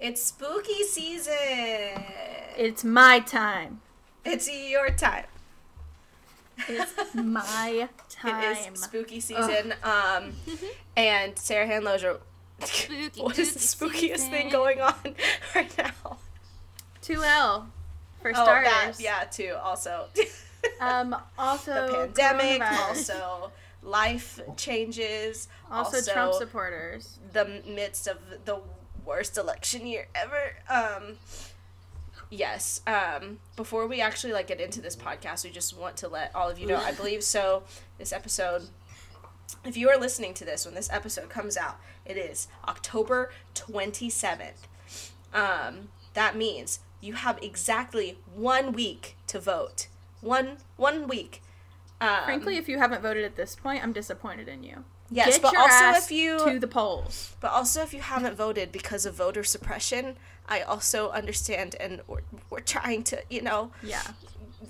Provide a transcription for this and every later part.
It's spooky season. It's my time. It's your time. It's my time. It is spooky season. Um, and Sarah Handloser. Spooky, what is the spookiest thing going on right now? 2L for Oh, starters. that, yeah, too. Also, Um, also the pandemic. Also, life changes. Also, Trump supporters. the midst of the worst election year ever. Um, yes. Um, before we actually like get into this podcast, we just want to let all of you know. I believe so. This episode, if you are listening to this when this episode comes out, it is October twenty seventh. Um, that means you have exactly one week to vote. One one week. Um, Frankly, if you haven't voted at this point, I'm disappointed in you. Yes, Get but also if you to the polls. But also, if you haven't voted because of voter suppression, I also understand, and we're, we're trying to, you know, Yeah.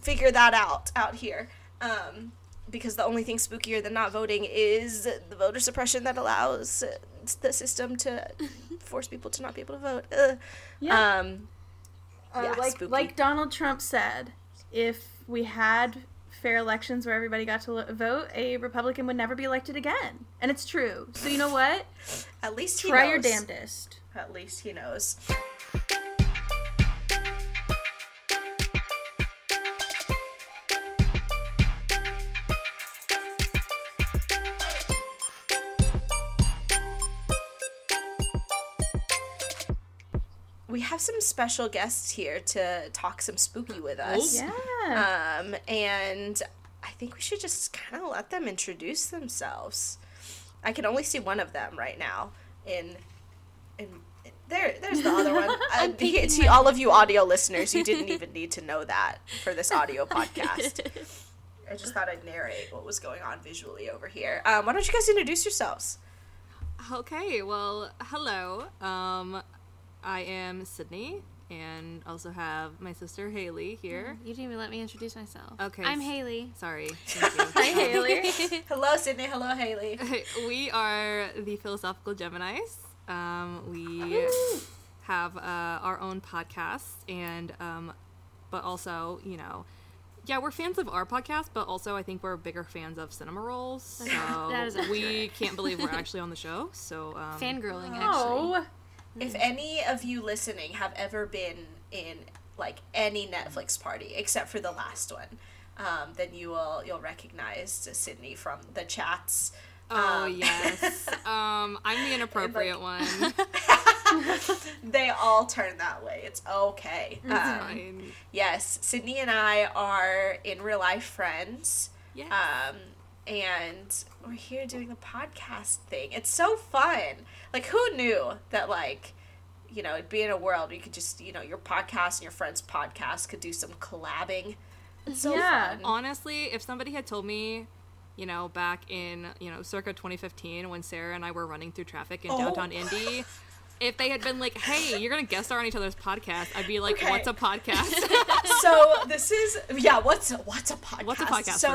figure that out out here. Um, because the only thing spookier than not voting is the voter suppression that allows the system to force people to not be able to vote. Ugh. Yeah. Um, Uh, yeah, like spooky. like Donald Trump said, if we had fair elections where everybody got to lo- vote, a Republican would never be elected again, and it's true. So you know what? at least he Try knows. your damnedest. At least he knows. Have some special guests here to talk some spooky with us. Yeah. Um, and I think we should just kind of let them introduce themselves. I can only see one of them right now. In, in, there, there's the other one. Uh, he- to all of you audio listeners, you didn't even need to know that for this audio podcast. I just thought I'd narrate what was going on visually over here. Um, why don't you guys introduce yourselves? Okay, well, hello. Um, I am Sydney, and also have my sister Hayley here. You didn't even let me introduce myself. Okay, I'm s- Hayley. Sorry. Thank you. Hi, Hayley. Hello, Sydney. Hello, Hayley. we are the Philosophical Geminis. Um, we have uh, our own podcast, and um, but also, you know, yeah, we're fans of our podcast, but also I think we're bigger fans of Cinema Rolls. So That is we can't believe we're actually on the show. So um, Fangirling, actually. If any of you listening have ever been in like any Netflix party except for the last one, um, then you will you'll recognize Sydney from the chats. Oh Um, yes, um, I'm the inappropriate one. They all turn that way. It's okay. Um, Fine. yes, Sydney and I are in real life friends. Yes. Um, and we're here doing the podcast thing. It's so fun. Like, who knew that, like, you know, it'd be in a world where you could just, you know, your podcast and your friend's podcast could do some collabing. It's so Yeah. fun. Honestly, if somebody had told me, you know, back in, you know, circa 2015 when Sarah and I were running through traffic in Oh. downtown Indy, if they had been like, "Hey, you're going to guest star on each other's podcast." I'd be like, Okay. "What's a podcast?" so this is yeah what's what's a podcast What's a podcast so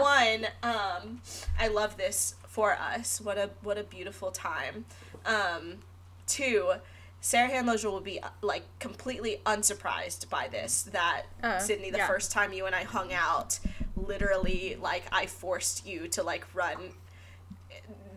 one um i love this for us. What a what a beautiful time. Um two sarah Lozier will be uh, like completely unsurprised by this that Uh, sydney the yeah. first time you and i hung out literally like i forced you to like run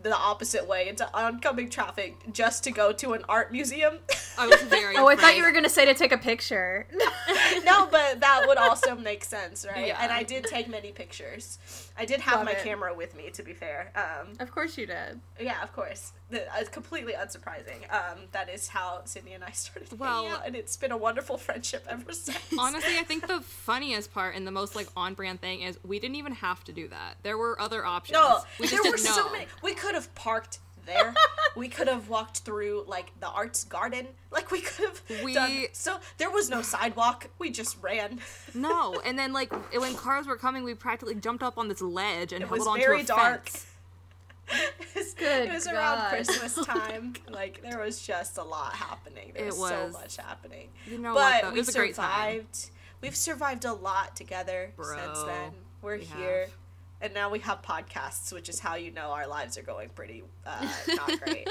the opposite way into oncoming traffic just to go to an art museum I was very Oh, I thought you were gonna say to take a picture. no, but that would also make sense, right? Yeah. And I did take many pictures. I did have Love my it. camera with me, to be fair. Um, of course you did. yeah, of course. The, uh, completely unsurprising. Um, that is how Sydney and I started Well- out, and it's been a wonderful friendship ever since. Honestly, I think the funniest part and the most like on-brand thing is we didn't even have to do that. There were other options. no, we there were know. so many. We could have parked there. we could have walked through like the arts garden. Like we could have We- done. So there was no sidewalk. We just ran. No, and then like when cars were coming, we practically jumped up on this ledge and It held was onto very a dark. fence. it was, Good it was around Christmas oh time. like there was just a lot happening. There was, was. so much happening. You know but what? It we was a great time. survived. We've survived a lot together Bro, since then. We're we here. have. And now we have podcasts, which is how you know our lives are going pretty uh, not great.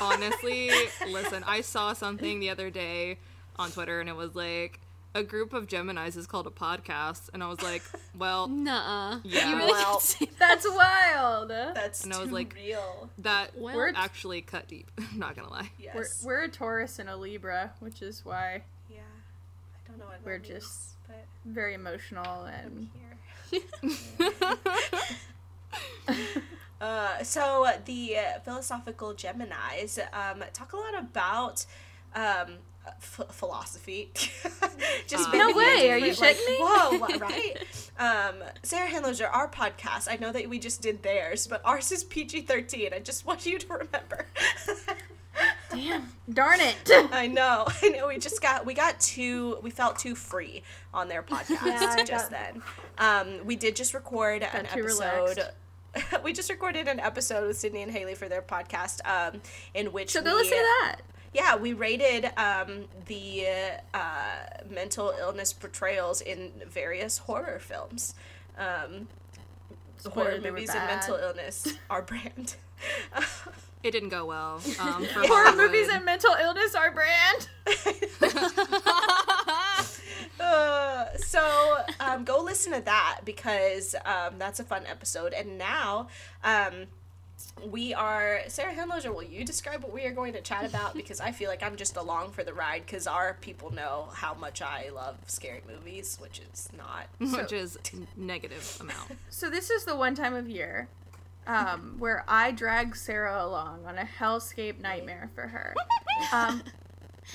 Honestly, listen, I saw something the other day on Twitter and it was like a group of Geminis is called a podcast, and I was like, well, Nuh-uh. Yeah. You really Well, did say that. That's wild. That's And I was too like, real. that Well- We're- actually cut deep. I'm not gonna lie. Yes. We're, we're a Taurus and a Libra, which is why yeah. I don't know what we're that means, just- but very emotional I'm and here. Uh, so the uh, philosophical Gemini's um, talk a lot about um, f- philosophy. Just Uh, maybe no way, are you shitting me? Whoa, right? Um, Sarah Handloser, our podcast. I know that we just did theirs, but ours is PG thirteen. I just want you to remember. Damn, darn it. I know, I know. We just got we got too we felt too free on their podcast Yeah, just got- then. Um, we did just record an episode. we just recorded an episode with Sydney and Hayley for their podcast, um, in which So go we, listen to that. Yeah, we rated um, the uh, mental illness portrayals in various horror films. Um, horror Spoiler, they were movies and mental illness, our brand. It didn't go well. Um, for Horror movies and mental illness are brand. Uh, so um, go listen to that because um, that's a fun episode. And now um, we are Sarah Handloser. Will you describe what we are going to chat about? Because I feel like I'm just along for the ride because our people know how much I love scary movies, which is not. which is n- negative amount. So this is the one time of year um, where I drag Sarah along on a hellscape nightmare for her. Um,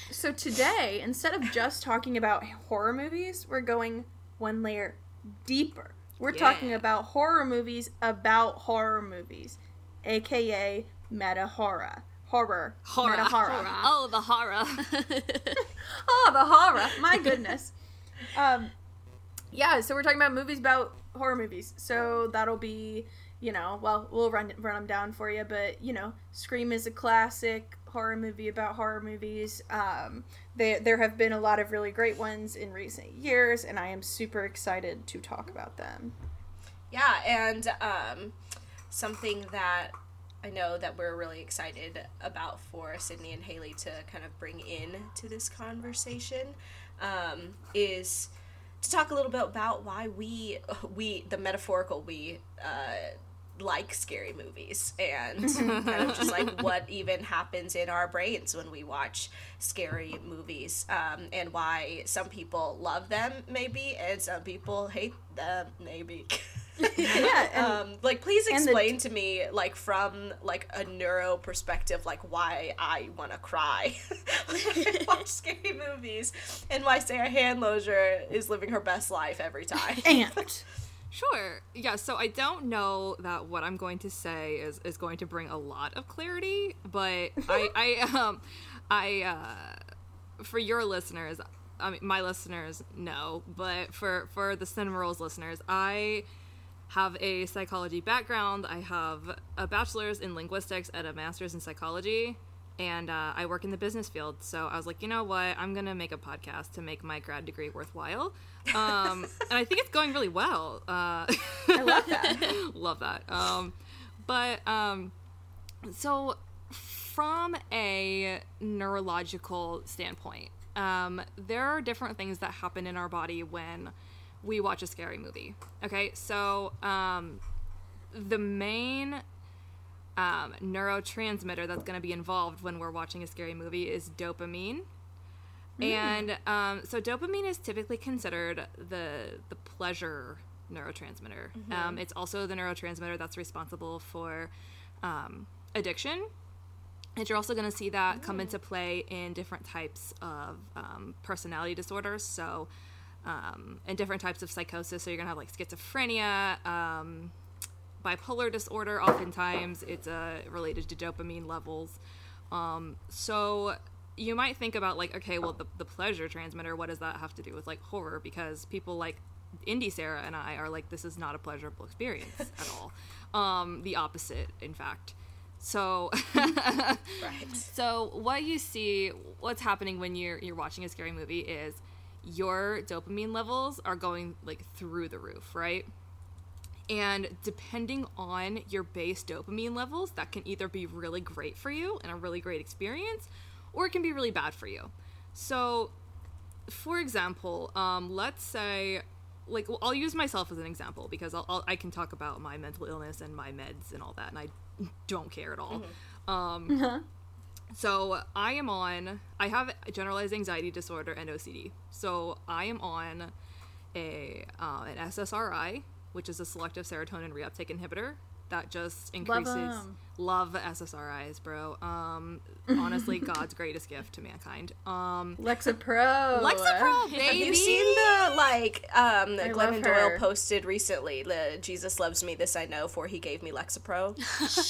so today, instead of just talking about horror movies, we're going one layer deeper. We're talking about horror movies about horror movies, aka meta horror. Horror. Horror. Meta horror. Oh, the horror. Oh, the horror! My goodness. um, yeah. So we're talking about movies about horror movies. So that'll be, you know, well, we'll run run them down for you. But you know, Scream is a classic horror movie about horror movies. Um, there there have been a lot of really great ones in recent years, and I am super excited to talk about them. Yeah, and um, something that I know that we're really excited about for Sydney and Hayley to kind of bring in to this conversation um, is to talk a little bit about why we we the metaphorical we uh, like scary movies and kind of just like what even happens in our brains when we watch scary movies um, and why some people love them maybe and some people hate them maybe. Yeah, and um, like please and the- explain to me like from like a neuro perspective like why i want to cry when i watch scary movies and why sarah handloser is living her best life every time. And Sure. Yeah, so I don't know that what I'm going to say is, is going to bring a lot of clarity, but I I um I uh for your listeners, I mean my listeners know, but for for the Cinema Rolls listeners, I have a psychology background. I have a bachelor's in linguistics and a master's in psychology, and uh, I work in the business field. So I was like, you know what? I'm gonna make a podcast to make my grad degree worthwhile, um, and I think it's going really well. Uh, I love that. love that. Um, but um, so from a neurological standpoint, um, there are different things that happen in our body when we watch a scary movie. Okay, so um, the main um, neurotransmitter that's going to be involved when we're watching a scary movie is dopamine. And um, so dopamine is typically considered the the pleasure neurotransmitter. Um, it's also the neurotransmitter that's responsible for um, addiction. And you're also going to see that come into play in different types of um, personality disorders. So, um, and different types of psychosis. So you're going to have like schizophrenia, um, bipolar disorder. Oftentimes, it's uh, related to dopamine levels. Um, so you might think about like, okay, well, the, the pleasure transmitter. What does that have to do with like horror? Because people like Indy Sarah and I are like, this is not a pleasurable experience at all. Um, the opposite, in fact. So, right so what you see, what's happening when you're you're watching a scary movie is your dopamine levels are going like through the roof, right? And depending on your base dopamine levels, that can either be really great for you and a really great experience, or it can be really bad for you. So, for example, um, let's say, like, well, I'll use myself as an example because I'll, I'll, I can talk about my mental illness and my meds and all that, and I don't care at all. Um, so I am on. I have generalized anxiety disorder and OCD. So I am on a uh, an SSRI, which is a selective serotonin reuptake inhibitor that just increases Love SSRIs, bro. Um, honestly, God's greatest gift to mankind. Um, Lexapro. Lexapro, baby. Have you seen the like um that Glennon Doyle posted recently? The Jesus loves me, this I know, for he gave me Lexapro.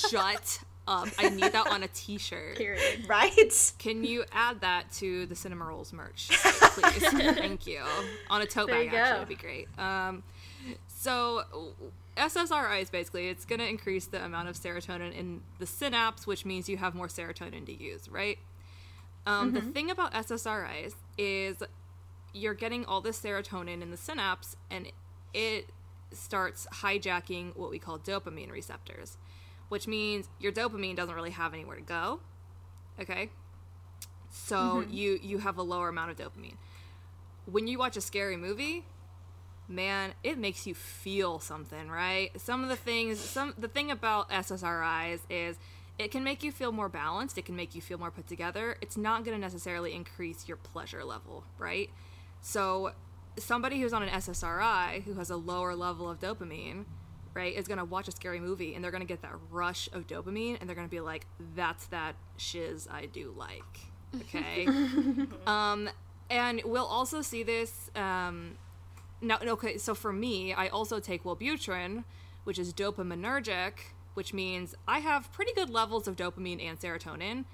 Shut up! I need that on a T-shirt. Period. right? Can you add that to the Cinema Rolls merch, please? Thank you. On a tote There bag, you actually, would be great. Um, so SSRIs basically, it's going to increase the amount of serotonin in the synapse, which means you have more serotonin to use, right? Um, The thing about SSRIs is you're getting all this serotonin in the synapse, and it starts hijacking what we call dopamine receptors, which means your dopamine doesn't really have anywhere to go. Okay, so you you have a lower amount of dopamine. When you watch a scary movie, man, it makes you feel something, right? Some of the things, some the thing about SSRIs is it can make you feel more balanced. It can make you feel more put together. It's not going to necessarily increase your pleasure level, right? So, somebody who's on an SSRI who has a lower level of dopamine, right, is going to watch a scary movie and they're going to get that rush of dopamine and they're going to be like, "That's that shiz I do like." Okay. um, and we'll also see this. Um, now, okay, so for me, I also take Wellbutrin, which is dopaminergic, which means I have pretty good levels of dopamine and serotonin.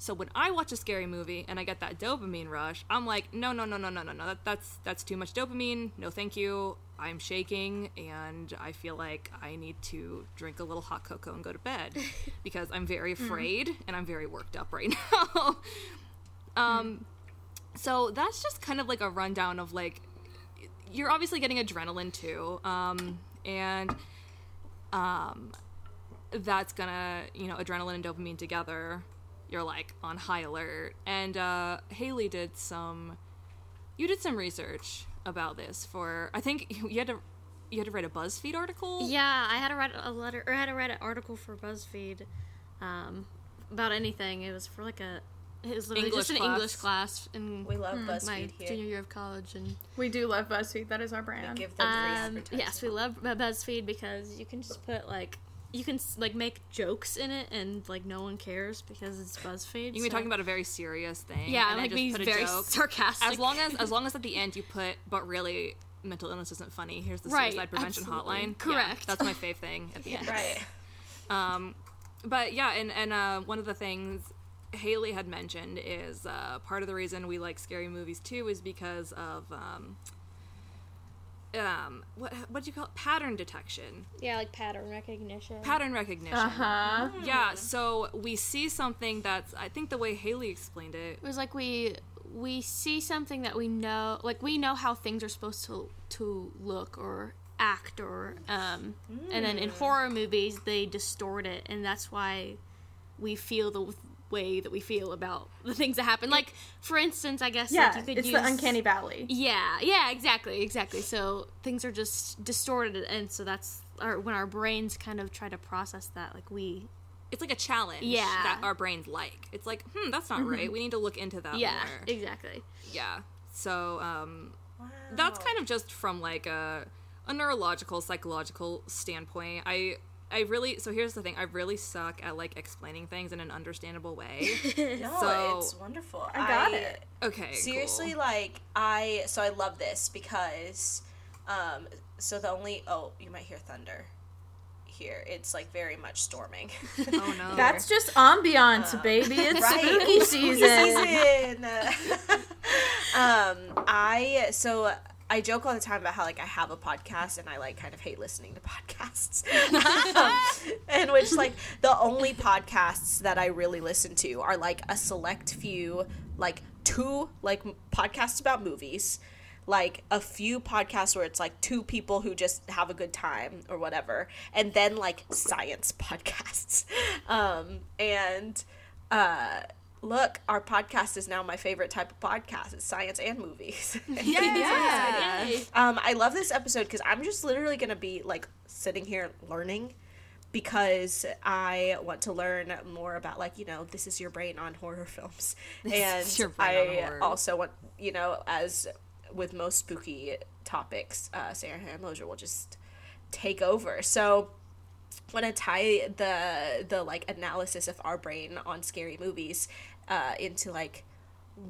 So when I watch a scary movie and I get that dopamine rush, I'm like, no, no, no, no, no, no, no. That, that's that's too much dopamine. No, thank you. I'm shaking and I feel like I need to drink a little hot cocoa and go to bed because I'm very afraid and I'm very worked up right now. um, so that's just kind of like a rundown of like you're obviously getting adrenaline too um, and um, that's gonna you know adrenaline and dopamine together you're like on high alert and uh, hayley did some you did some research about this for i think you had to you had to write a buzzfeed article Yeah, I had to write a letter, or I had to write an article for BuzzFeed um, about anything. It was for like a, it was literally English just an class. English class in We love my BuzzFeed here. junior year of college, and We do love BuzzFeed. That is our brand. Give them um, yes, we love BuzzFeed because you can just put like. You can like make jokes in it, and like no one cares because it's BuzzFeed. you can be talking about a very serious thing yeah, and I like just put a very joke. sarcastic. as long as as long as at the end you put but really mental illness isn't funny here's the Right, suicide prevention absolutely. hotline Yeah, Correct. that's my fave thing at the end Right. Um, but yeah, and and uh, one of the things Hayley had mentioned is uh, part of the reason we like scary movies too is because of um, um, what what do you call it? Pattern detection, yeah, like pattern recognition. pattern recognition. Uh huh. Yeah, so we see something that's I think the way Hayley explained it. It was like we we see something that we know, like we know how things are supposed to to look or act, or um, and then in horror movies they distort it, and that's why we feel the way that we feel about the things that happen. Like for instance, I guess Yeah, like you could it's use the uncanny valley. Yeah, yeah, exactly, exactly. So things are just distorted, and so that's our when our brains kind of try to process that, like we It's like a challenge Yeah. that our brains like. It's like, hmm, that's not right. We need to look into that yeah, more. exactly. Yeah. So um, that's kind of just from like a a neurological, psychological standpoint. I I really so here's the thing. I really suck at like explaining things in an understandable way. No, So- it's wonderful. I got it. Okay. Seriously, cool. like I so I love this because um so the only oh you might hear thunder here. It's like very much storming. Oh no. That's just ambiance, baby. It's right. spooky season. season. um, I so I joke all the time about how like I have a podcast and I like kind of hate listening to podcasts, um, and which like the only podcasts that I really listen to are like a select few, like two like podcasts about movies. like a few podcasts where it's like two people who just have a good time or whatever and then like science podcasts um and uh look our podcast is now my favorite type of podcast it's science and movies Yeah. Yay. um i love this episode because i'm just literally gonna be like sitting here learning because I want to learn more about like you know this is your brain on horror films, and your brain on I horror. also want you know as with most spooky topics, uh, Sarah Handloser will just take over. So want to tie the the like analysis of our brain on scary movies uh, into like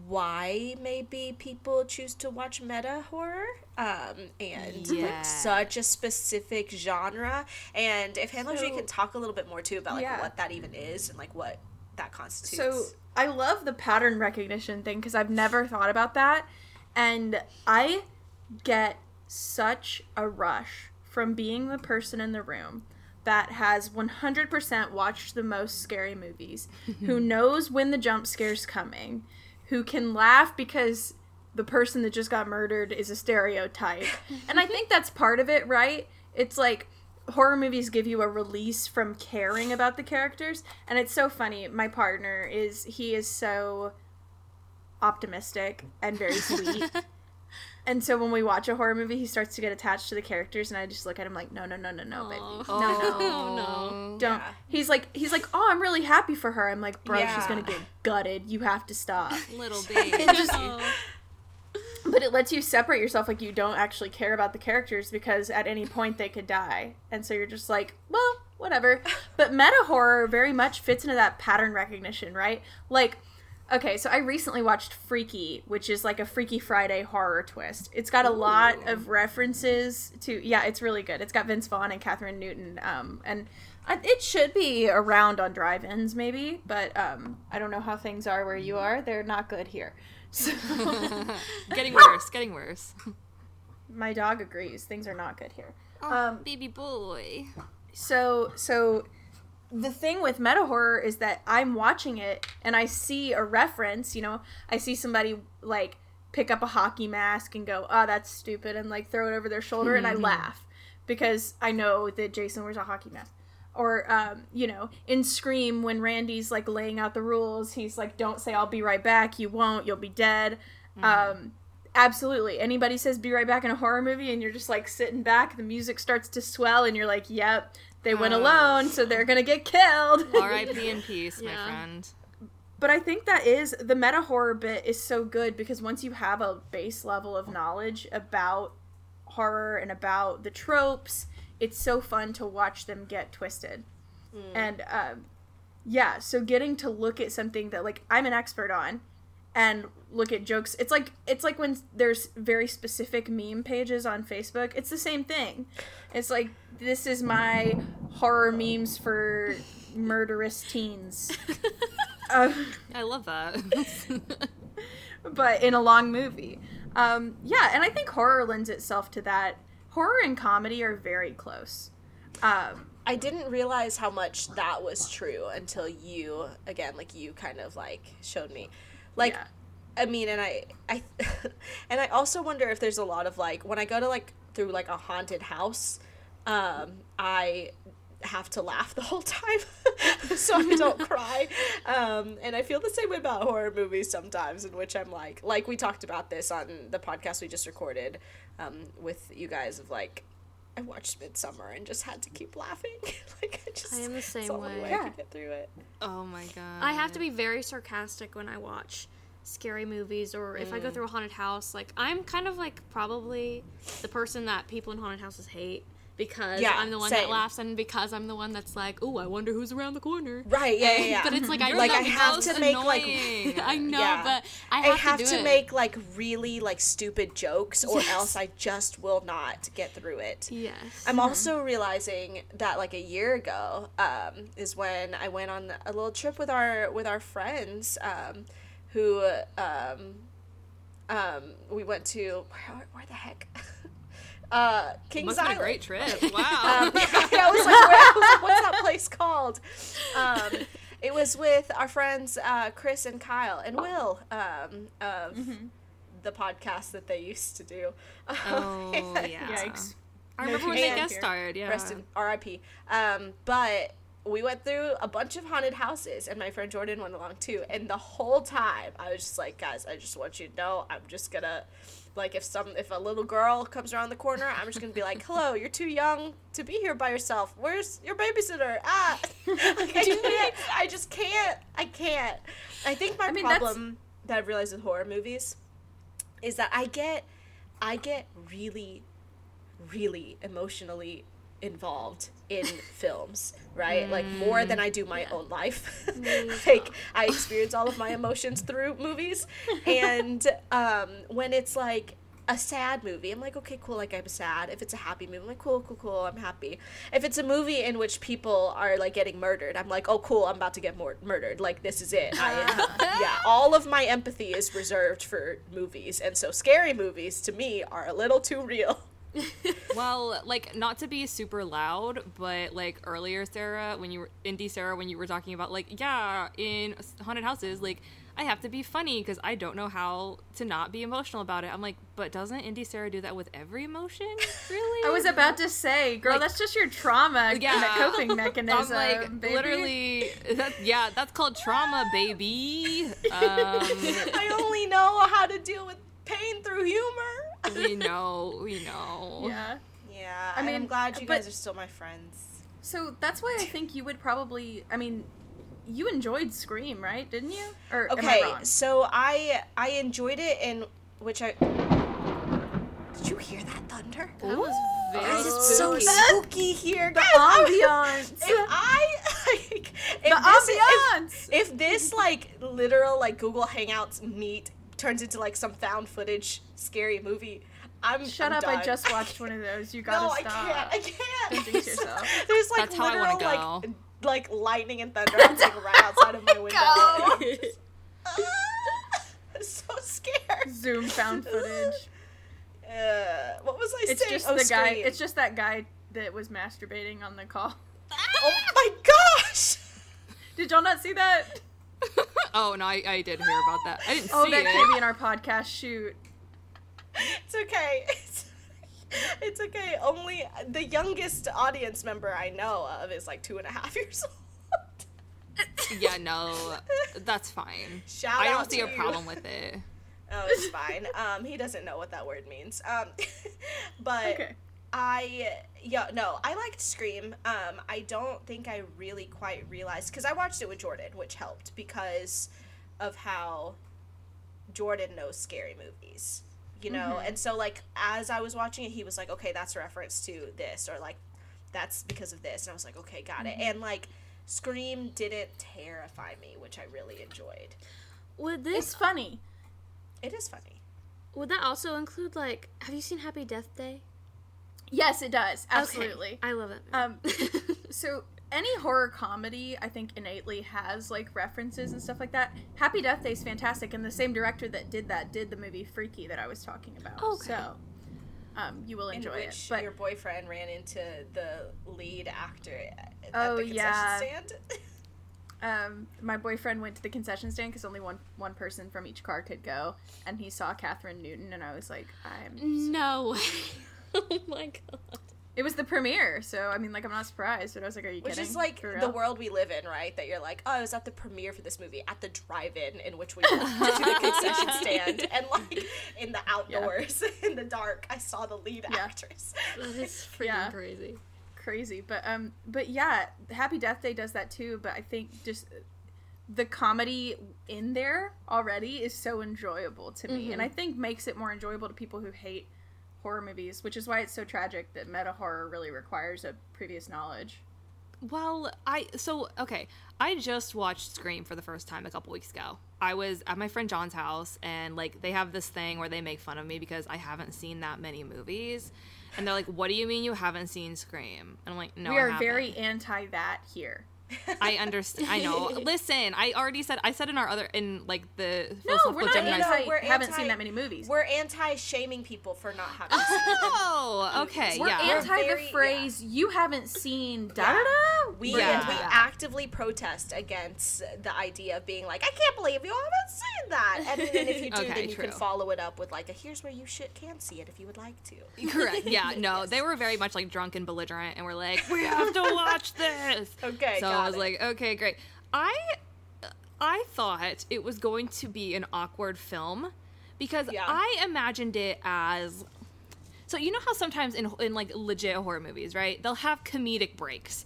why maybe people choose to watch meta horror um, and Yeah. like such a specific genre and if Handloser So- can talk a little bit more too about like Yeah. what that even is and like what that constitutes So I love the pattern recognition thing because I've never thought about that. And I get such a rush from being the person in the room that has 100% watched the most scary movies, who knows when the jump scare's coming, who can laugh because the person that just got murdered is a stereotype. and I think that's part of it, right? It's like horror movies give you a release from caring about the characters and it's so funny my partner is he is so optimistic and very sweet and so when we watch a horror movie he starts to get attached to the characters and i just look at him like no no no no no baby Aw. Oh, no. don't Yeah. he's like he's like oh i'm really happy for her i'm like bro she's gonna get gutted you have to stop Little baby. Just- Oh. but it lets you separate yourself like you don't actually care about the characters because at any point they could die and so you're just like well whatever but meta horror very much fits into that pattern recognition right like okay so i recently watched freaky which is like a freaky friday horror twist it's got a lot of references to yeah it's really good it's got vince vaughn and kathryn newton um, and I- it should be around on drive-ins maybe but um, i don't know how things are where you are they're not good here so getting worse. Getting worse. my dog agrees things are not good here Oh, um, baby boy. so so the thing with meta horror is that i'm watching it and i see a reference you know i see somebody like pick up a hockey mask and go oh that's stupid and like throw it over their shoulder and i laugh because i know that jason wears a hockey mask. Or um, you know in scream when randy's like laying out the rules he's like don't say i'll be right back you won't you'll be dead. Um, absolutely. Anybody says be right back in a horror movie and you're just like sitting back the music starts to swell and you're like yep they went Oh. alone so they're gonna get killed R.I.P. in peace, my friend. but i think that is the meta horror bit is so good because once you have a base level of knowledge about horror and about the tropes it's so fun to watch them get twisted and um, yeah so getting to look at something that like i'm an expert on and look at jokes it's like it's like when there's very specific meme pages on facebook it's the same thing it's like this is my horror memes for murderous teens. Uh, I love that. but in a long movie. Um, yeah and i think horror lends itself to that. Horror and comedy are very close. Um, I didn't realize how much that was true until you again like you kind of like showed me. Like Yeah. I mean and I I and I also wonder if there's a lot of like when I go to like through like a haunted house um I have to laugh the whole time so I don't cry um and I feel the same way about horror movies sometimes in which I'm like like we talked about this on the podcast we just recorded um with you guys of like I watched Midsommar and just had to keep laughing. like I just I am the it's same the way. way I Yeah. could get through it. oh my god. I have to be very sarcastic when I watch scary movies or if I go through a haunted house. Like I'm kind of like probably the person that people in haunted houses hate because Yeah, I'm the one same. that laughs and because I'm the one that's like, "Oh, I wonder who's around the corner." Right, yeah, yeah, yeah. But it's like I Like, I have to make, like- I know, Yeah. but I I have, have to, do to make like really like stupid jokes or Yes. else I just will not get through it. Yes. I'm also realizing that like a year ago um, is when I went on a little trip with our with our friends um, who um, um, we went to where, where the heck uh, Kings Must have been Island. a great trip. Um, Wow. yeah, I was like, where, I was like, what's that place called? Um, it was with our friends uh, Chris and Kyle and Will um, of the podcast that they used to do. Oh yeah. Yikes. I remember when they And- guest starred. Yeah. Rest in R.I.P. Um, but we went through a bunch of haunted houses, and my friend Jordan went along too. And the whole time, I was just like, guys, I just want you to know, I'm just gonna, like, if some, if a little girl comes around the corner, I'm just gonna be like, hello, you're too young to be here by yourself. Where's your babysitter? Ah, like, I can't. I just can't. I can't. I think my I mean, that's- problem that I've realized with horror movies is that I get, I get really really emotionally involved in films, right? Like more than I do my own life. like I experience all of my emotions through movies. And um, when it's like a sad movie, I'm like, okay, cool, like I'm sad. If it's a happy movie, I'm like, cool, cool, cool, I'm happy. If it's a movie in which people are like getting murdered, I'm like, oh, cool, I'm about to get mor- murdered. Like this is it. I, yeah, all of my empathy is reserved for movies, and so scary movies to me are a little too real. Well, like not to be super loud, but like earlier, Sarah, when you were Indy Sarah, when you were talking about like yeah, in haunted houses, like I have to be funny because I don't know how to not be emotional about it. I'm like, but doesn't Indy Sarah do that with every emotion? Really? I was about to say, girl, Like- that's just your trauma Yeah. coping mechanism. I'm like baby. literally, that, yeah, that's called trauma, baby. Um, I only know how to deal with pain through humor. we know, we know. Yeah. Yeah, I I mean, mean, I'm glad you but- guys are still my friends. So that's why I think you would probably. I mean, you enjoyed Scream, right? Didn't you? Or am Okay, I wrong? so I I enjoyed it in which I. Did you hear that thunder? That was very Guys, it's so spooky. spooky here. The ambiance. If I like, if the this, if, ambiance. if this like literal like Google Hangouts meet turns into like some found footage scary movie, I'm Shut I'm up! I just watched one of those. You gotta no, I stop. can't. I can't. Don't yourself. There's like That's how I wanna literal like go. like lightning and thunder happening right outside of my window. Go. I'm so scared. Zoom found footage. Uh, what was I It's saying? just oh, the guy. It's just that guy that was masturbating on the call. Oh my gosh! Did y'all not see that? Oh no, I, I did hear about that. I didn't Oh, see that it. can't be in our podcast shoot. It's okay. It's, it's okay. Only the youngest audience member I know of is like two and a half years old. Yeah, no, that's fine. Shout I don't see to a you. problem with it. Oh, it's fine. Um, he doesn't know what that word means. Um, but Okay. I yeah no I liked Scream. Um, I don't think I really quite realized because I watched it with Jordan, which helped because of how Jordan knows scary movies, you know. And so like as I was watching it, he was like, "Okay, that's a reference to this," or like, "That's because of this," and I was like, "Okay, got it." And like, Scream didn't terrify me, which I really enjoyed. Would It's this funny. It is funny. would that also include like have you seen Happy Death Day? Yes, it does. Okay. Absolutely. I love it. Um, so any horror comedy, I think innately has like references and stuff like that. Happy Death Day is fantastic, and the same director that did that did the movie Freaky that I was talking about. Okay. So, um, you will enjoy it. But your boyfriend ran into the lead actor at, Oh, the concession yeah. stand. um, my boyfriend went to the concession stand because only one one person from each car could go, and he saw Kathryn Newton, and I was like, I'm. no way. oh my god. It was the premiere, so I mean, like, I'm not surprised. But I was like, Are you Which kidding? is like the world we live in, right? That you're like, oh, I was at the premiere for this movie at the drive-in, in which we went to the concession stand, and like in the outdoors, in the dark, I saw the lead Yeah. actress. That is freaking Yeah. crazy. crazy but um but yeah happy death day does that too but i think just the comedy in there already is so enjoyable to me and i think makes it more enjoyable to people who hate horror movies which is why it's so tragic that meta horror really requires a previous knowledge Well, I so okay. I just watched Scream for the first time a couple weeks ago. I was at my friend John's house, and like they have this thing where they make fun of me because I haven't seen that many movies, and they're like, "What do you mean you haven't seen Scream?" And I'm like, "No, We are haven't." very anti that here I understand. I know. Listen, I already said. I said in our other in like the No, we're not Gemini- anti. we're haven't anti- seen that many movies. We're anti-shaming people for not having oh, seen Oh, okay, We're yeah. anti very- the phrase "you haven't seen da da da." We We're Yeah. we actively protest against the idea of being like, I can't believe you haven't seen that. And then if you do, Okay, then you can follow it up with like, a, here's where you should can see it if you would like to. Correct. Yeah. No, they were very much like drunk and belligerent, and we're like, we have to watch this. Okay, So got I was it. like, okay, great. I, I thought it was going to be an awkward film, because Yeah. I imagined it as. So you know how sometimes in in like legit horror movies, right? They'll have comedic breaks.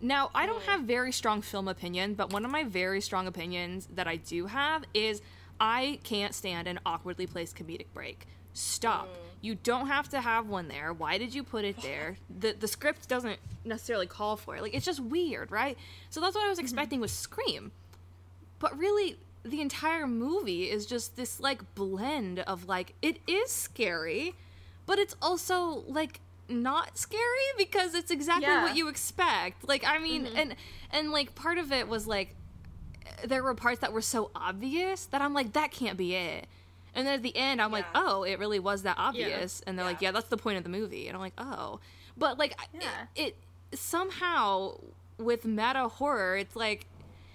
Now, I don't mm-hmm. have very strong film opinion, but one of my very strong opinions that I do have is I can't stand an awkwardly placed comedic break. Stop. Mm. You don't have to have one there. Why did you put it there? The the script doesn't necessarily call for it. Like it's just weird, right? So that's what I was mm-hmm. expecting with Scream. But really the entire movie is just this like blend of like it is scary, but it's also like not scary because it's exactly Yeah. what you expect. Like I mean, mm-hmm. and and like part of it was like there were parts that were so obvious that I'm like that can't be it. And then at the end I'm like, "Oh, it really was that obvious." And they're like, Yeah. "Yeah, that's the point of the movie." And I'm like, "Oh." But like Yeah. it, it somehow with meta horror, it's like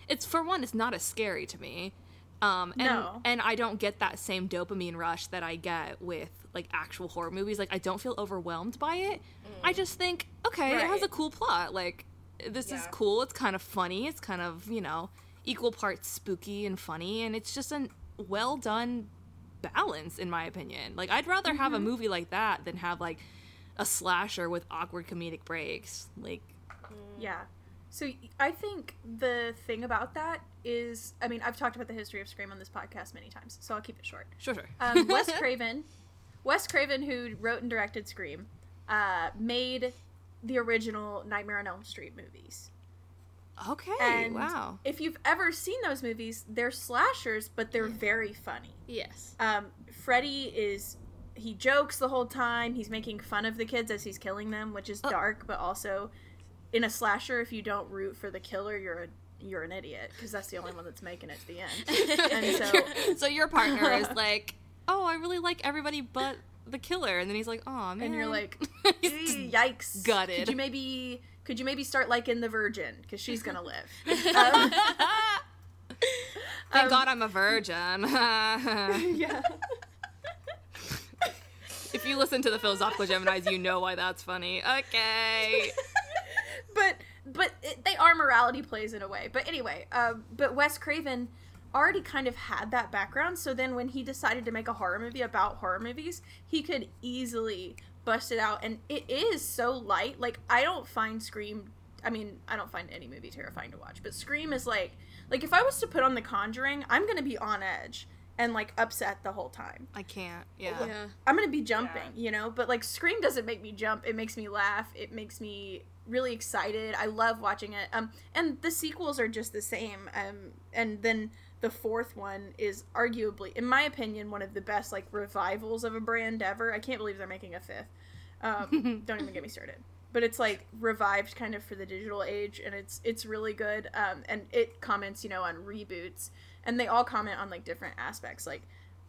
it's for one it's not as scary to me. Um and No. and I don't get that same dopamine rush that I get with like actual horror movies. Like I don't feel overwhelmed by it. I just think, okay, it has a cool plot. Like this is cool. It's kind of funny. It's kind of, you know, equal parts spooky and funny and it's just a well done balance in my opinion. Like I'd rather have a movie like that than have like a slasher with awkward comedic breaks. Like Yeah. So I think the thing about that is, I mean, I've talked about the history of Scream on this podcast many times, so I'll keep it short. sure sure. Um, Wes Craven, Wes Craven, who wrote and directed Scream, uh, made the original Nightmare on Elm Street movies. Okay. And wow. if you've ever seen those movies, they're slashers, but they're very funny. Yes. Um, Freddy is he jokes the whole time. He's making fun of the kids as he's killing them, which is dark, but also in a slasher, if you don't root for the killer, you're a you're an idiot because that's the only one that's making it to the end. And so so your partner is like, "Oh, I really like everybody but the killer," and then he's like, "Oh man," and you're like, He's just- "Ee, yikes, gutted. Could you maybe could you maybe start like in the Virgin because she's gonna live? Um, Thank um, God I'm a virgin. yeah. if you listen to the philosophical Gemini's, you know why that's funny. Okay. but but it, they are morality plays in a way. But anyway, um, but Wes Craven already kind of had that background. So then when he decided to make a horror movie about horror movies, he could easily bust it out, and it is so light. Like I don't find Scream. I mean, I don't find any movie terrifying to watch, but Scream is like like if I was to put on The Conjuring, I'm gonna be on edge and like upset the whole time. I can't. Yeah. Yeah. I'm gonna be jumping, you know. But like Scream doesn't make me jump. It makes me laugh. It makes me really excited. I love watching it. Um, and the sequels are just the same. Um, and then the fourth one is arguably, in my opinion, one of the best like revivals of a brand ever. I can't believe they're making a fifth. Um, don't even get me started. But it's like revived kind of for the digital age, and it's it's really good. Um, and it comments, you know, on reboots, and they all comment on like different aspects, like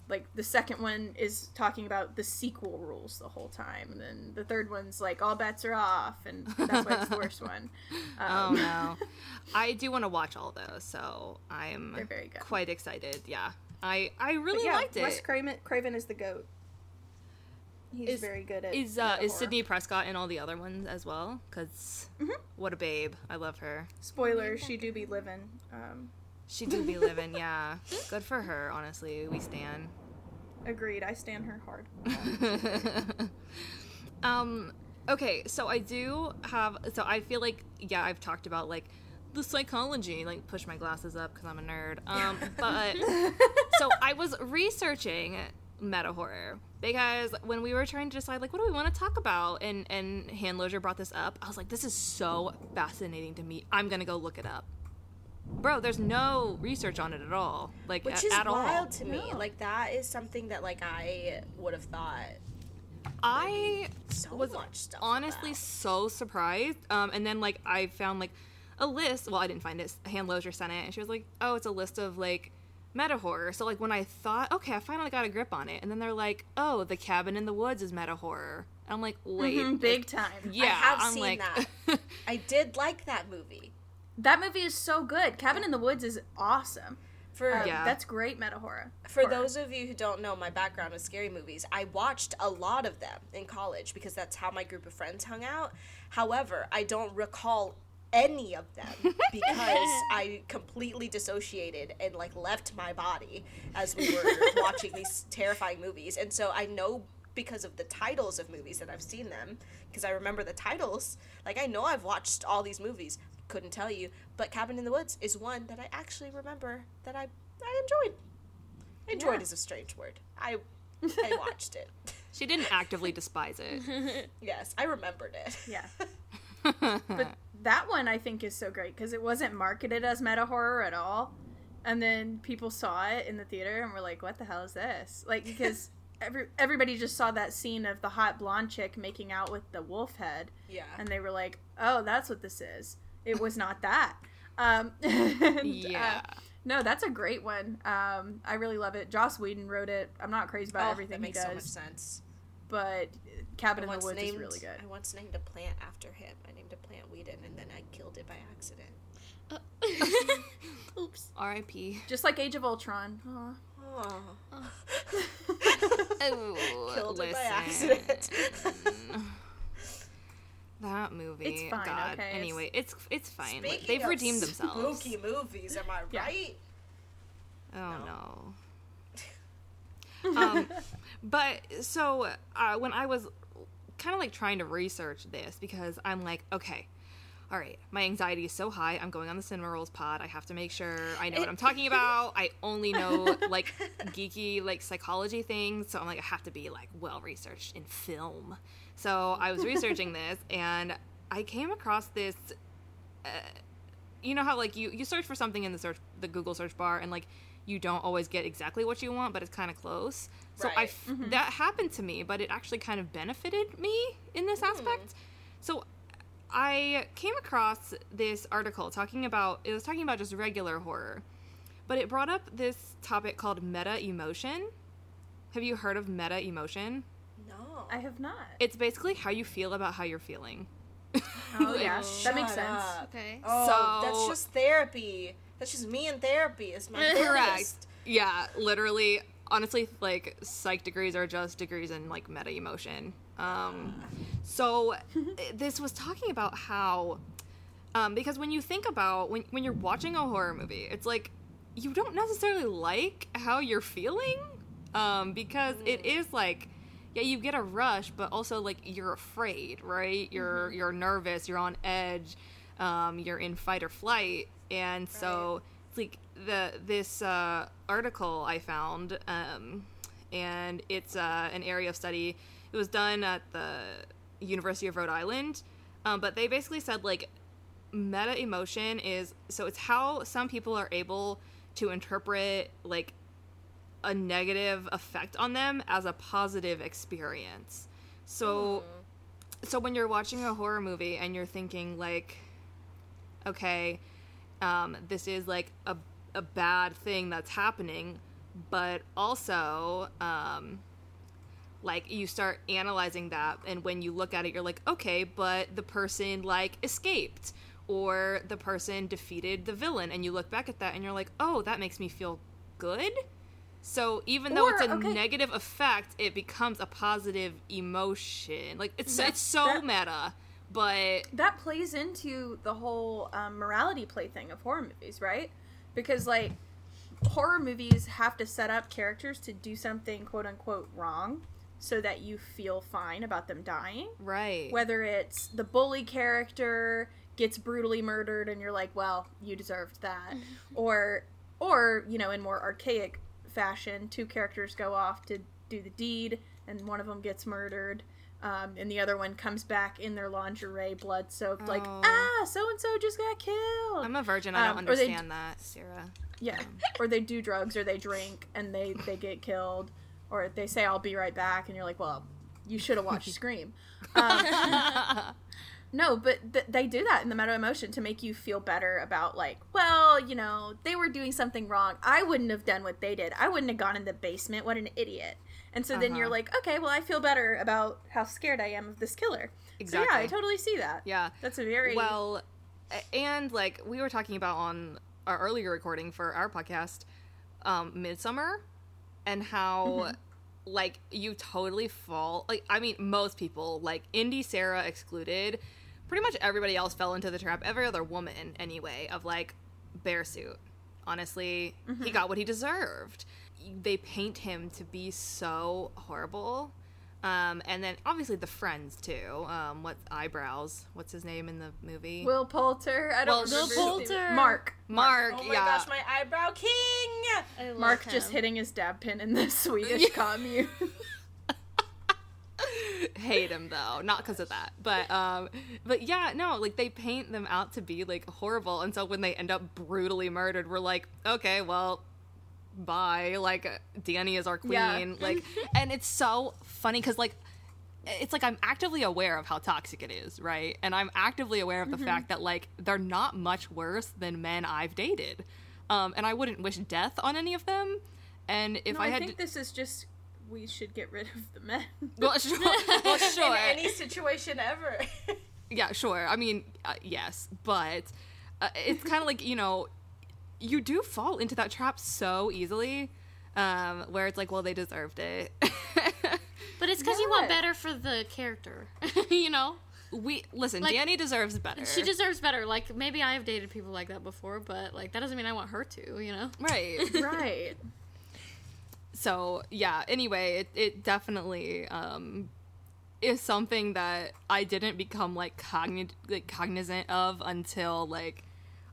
like the second one is talking about the sequel rules the whole time and then the third one's like all bets are off and that's why it's the worst one Oh um, no. I do want to watch all those, so I'm They're very good. quite excited. Yeah. I I really yeah, liked it. Wes Craven, Craven is the goat he's Is- very good at Is uh is. Sidney Prescott in all the other ones as well? because Mhm. what a babe. I love her. spoiler she do be living um She do be living, yeah. Good for her, honestly. We stand. agreed. I stand her hard. Um okay so i do have so i feel like yeah i've talked about like the psychology like push my glasses up because i'm a nerd. Um but so i was researching meta horror because when we were trying to decide like what do we want to talk about? And and handloser brought this up. I was like this is so fascinating to me. I'm gonna go look it up bro there's no research on it at all like Which a- is at all wild to me. No. Like that is something that like I would have thought i so was much stuff. honestly about. so surprised. Um, and then like I found like a list. Well, I didn't find it. Handloser sent it, and she was like, "Oh, it's a list of like meta horror." So like when I thought, okay, I finally got a grip on it, and then they're like, "Oh, The Cabin in the Woods is meta horror." I'm like, wait, Mhm, big time. yeah, I have I'm seen like, that. I did like that movie. That movie is so good. Cabin in the Woods is awesome. For Um, Yeah. That's great meta horror. For Horror. those of you who don't know my background with scary movies, I watched a lot of them in college because that's how my group of friends hung out. However, I don't recall any of them because I completely dissociated and like left my body as we were watching these terrifying movies. And so I know because of the titles of movies that I've seen them because I remember the titles. Like I know I've watched all these movies. Couldn't tell you, but Cabin in the Woods is one that I actually remember that I I enjoyed. Enjoyed Yeah. is a strange word. I I watched it. she didn't actively despise it. Yes, I remembered it. Yeah. But that one I think is so great because it wasn't marketed as meta horror at all. And then people saw it in the theater and were like, what the hell is this? Like, because every, everybody just saw that scene of the hot blonde chick making out with the wolf head. Yeah. And they were like, oh, that's what this is. It was not that. Um, and, uh, yeah. no, that's a great one. Um, I really love it. Joss Whedon wrote it. I'm not crazy about oh, everything that he makes so much sense. but Cabin I in the once Woods named is really good. I once named a plant after him. I named a plant Whedon, and then I killed it by accident. Oops. R.I.P. Just like Age of Ultron. Aw. Oh. Oh, Killed it by accident. Movie. It's fine, God. okay? Anyway, it's it's fine. Speaking they've redeemed themselves. Spooky movies, am I Yeah. right? Oh no. um, but so uh, when I was kind of like trying to research this because I'm like, okay, all right, my anxiety is so high. I'm going on the Cinema Rolls pod. I have to make sure I know what I'm talking about. I only know like geeky like psychology things, so I'm like, I have to be like well researched in film. So I was researching this and I came across this uh, you know how like you you search for something in the search the Google search bar and like you don't always get exactly what you want, but it's kind of close. So I Right. f- that happened to me, but it actually kind of benefited me in this aspect. So I came across this article talking about it was talking about just regular horror, but it brought up this topic called meta emotion. Have you heard of meta emotion? No. I have not. It's basically how you feel about how you're feeling. Oh yeah, that makes sense. up. Okay. Oh, So- that's just therapy. That's just me in therapy. Is my Correct. therapist. Yeah, literally. Honestly, like psych degrees are just degrees in like meta emotion. Um, so this was talking about how, um, because when you think about when when you're watching a horror movie, it's like you don't necessarily like how you're feeling, um, because it is like. Yeah, you get a rush, but also like you're afraid, right? You're you're nervous, you're on edge, um, you're in fight or flight, and so it's like the this uh, article I found, um, and it's uh, an area of study. It was done at the University of Rhode Island, um, but they basically said like meta emotion is so it's how some people are able to interpret like a negative effect on them as a positive experience. So so when you're watching a horror movie and you're thinking like okay, um, this is like a, a bad thing that's happening, but also um, like you start analyzing that and when you look at it you're like okay but the person like escaped or the person defeated the villain. And you look back at that and you're like oh that makes me feel good so even though it's a okay. negative effect it becomes a positive emotion like it's That's- it's so that- meta but That plays into the whole um, morality play thing of horror movies, right? Because like horror movies have to set up characters to do something quote unquote wrong so that you feel fine about them dying. right Whether it's the bully character gets brutally murdered and you're like, well, you deserved that. or or, you know, in more archaic fashion, two characters go off to do the deed and one of them gets murdered. Um, and the other one comes back in their lingerie, blood soaked, like, Oh. ah, so and so just got killed. i'm a virgin i don't Um, or they- understand that sarah Yeah. or they do drugs or they drink and they they get killed or they say I'll be right back and you're like, "Well, you should have watched Scream." No, but th- they do that in the meta emotion to make you feel better about like, well, you know, they were doing something wrong. I wouldn't have done what they did. I wouldn't have gone in the basement. What an idiot. And so then you're Uh-huh. like, okay, well, I feel better about how scared I am of this killer. So yeah, I totally see that. Yeah. That's a very Well, and like we were talking about on our earlier recording for our podcast, um, Midsommar, and how Mm-hmm. like you totally fall. Like I mean, most people, like Indy Sarah excluded, pretty much everybody else fell into the trap. Every other woman, anyway, of like bear suit. Honestly, Mm-hmm. he got what he deserved. They paint him to be so horrible. Um, and then obviously the friends too. Um, what eyebrows? What's his name in the movie? Will Poulter. I don't Well, Will. Poulter. Mark. Mark. Oh my yeah. gosh, my eyebrow king! I love Mark just hitting his dab pen in the Swedish commune. hate him though. Not because of that. But um but yeah no like they paint them out to be like horrible. And so when they end up brutally murdered we're like okay well bye. Like danny is our queen. Yeah. like and it's so funny because like it's like i'm actively aware of how toxic it is right? And i'm actively aware of the fact that like they're not much worse than men i've dated. Um and i wouldn't wish death on any of them. And if no, i I, had think to, this is just we should get rid of the men. well, sure, well, sure. In any situation ever. Yeah, sure. I mean, uh, yes, but uh, it's kind of like you know, you do fall into that trap so easily, um, where it's like, well, they deserved it. But it's because you want better for the character. you know? we listen. Like, Danny deserves better. She deserves better. Like, maybe I have dated people like that before, but, like, that doesn't mean I want her to, you know? right. right. So yeah. Anyway, it it definitely um is something that I didn't become like like cognizant of until like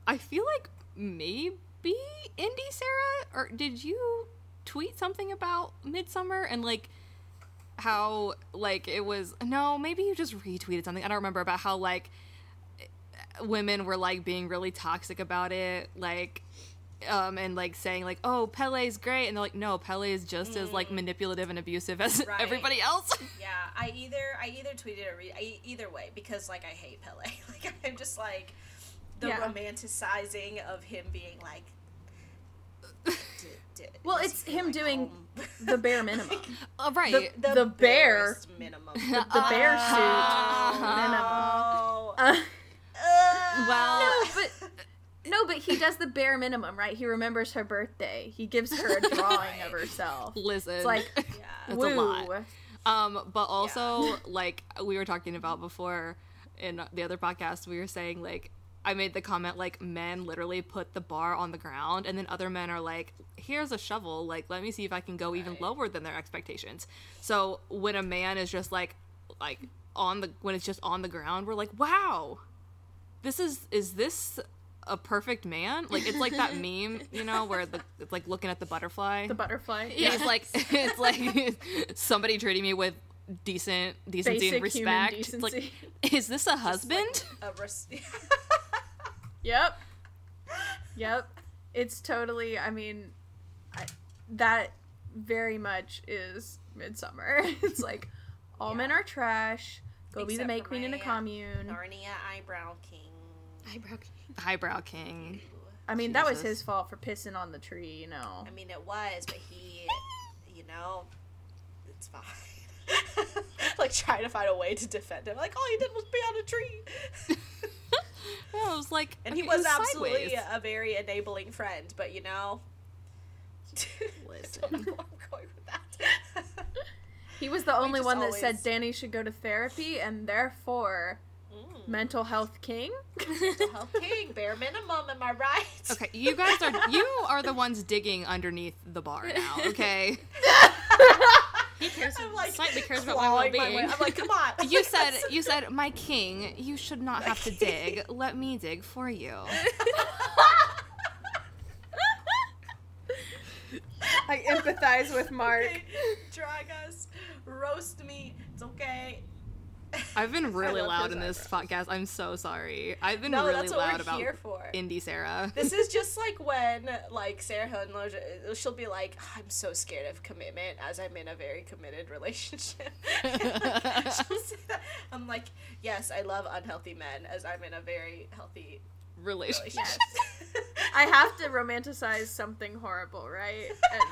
I feel like maybe Indy Sarah or did you tweet something about Midsommar and like how like it was no maybe you just retweeted something I don't remember about how like women were like being really toxic about it like um and like saying like oh Pelle's great and they're like no Pelle is just as like manipulative and abusive as Right. everybody else Yeah, I either I either tweeted or re- I, either way because like I hate Pelle. Like I'm just like the Yeah. romanticizing of him being like. d- d- Well, it's him like doing home? the bare minimum. oh, right The- the bear- barest minimum. The bear suit minimum. Oh. Uh, Uh, Well- no, but no, but he does the bare minimum, right? He remembers her birthday. He gives her a drawing of herself. listen It's like, yeah. That's woo. a lot. Um, but also, like we were talking about before in the other podcast, we were saying like I made the comment like men literally put the bar on the ground, and then other men are like, "Here's a shovel. Like, let me see if I can go even lower than their expectations." So when a man is just like, like on the when it's just on the ground, we're like, "Wow, this is is this." A perfect man, like it's like that meme, you know, where the it's like looking at the butterfly. The butterfly. Yeah, it's like it's like somebody treating me with decent decency and Basic human respect. It's like, is this a husband? A res- Yep. Yep. It's totally. I mean, I, that very much is Midsommar. It's like all men are trash. Go be the Except May Queen in a commune. Narnia eyebrow king. Eyebrow. Highbrow king. I mean, that was his fault for pissing on the tree. You know. I mean, it was, but he, you know, it's fine. like trying to find a way to defend him. Like all he did was be on a tree. Yeah, it was like, and he okay, was absolutely sideways. a very enabling friend, but you know. Listen. I don't know where I'm going with that. He was the only just one that said Danny should go to therapy, and therefore Mm. mental health king. Mental Health king, bare minimum, am I right? Okay, you guys are you are the ones digging underneath the bar now. Okay, He cares. I'm like slightly cares about my clawing well-being. way- I'm like, come on. you said you said my king. You should not have to dig. Let me dig for you. I empathize with Mark. Okay, drag us, roast me. It's okay. I've been really loud in this podcast. I'm so sorry. I've been No, really that's what loud we're about here for. Indy Sarah. This is just like when, like, Sarah Handloser, she'll be like, I'm so scared of commitment as I'm in a very committed relationship. she'll say that. I'm like, yes, I love unhealthy men as I'm in a very healthy relationship. relationship. I have to romanticize something horrible, right? And,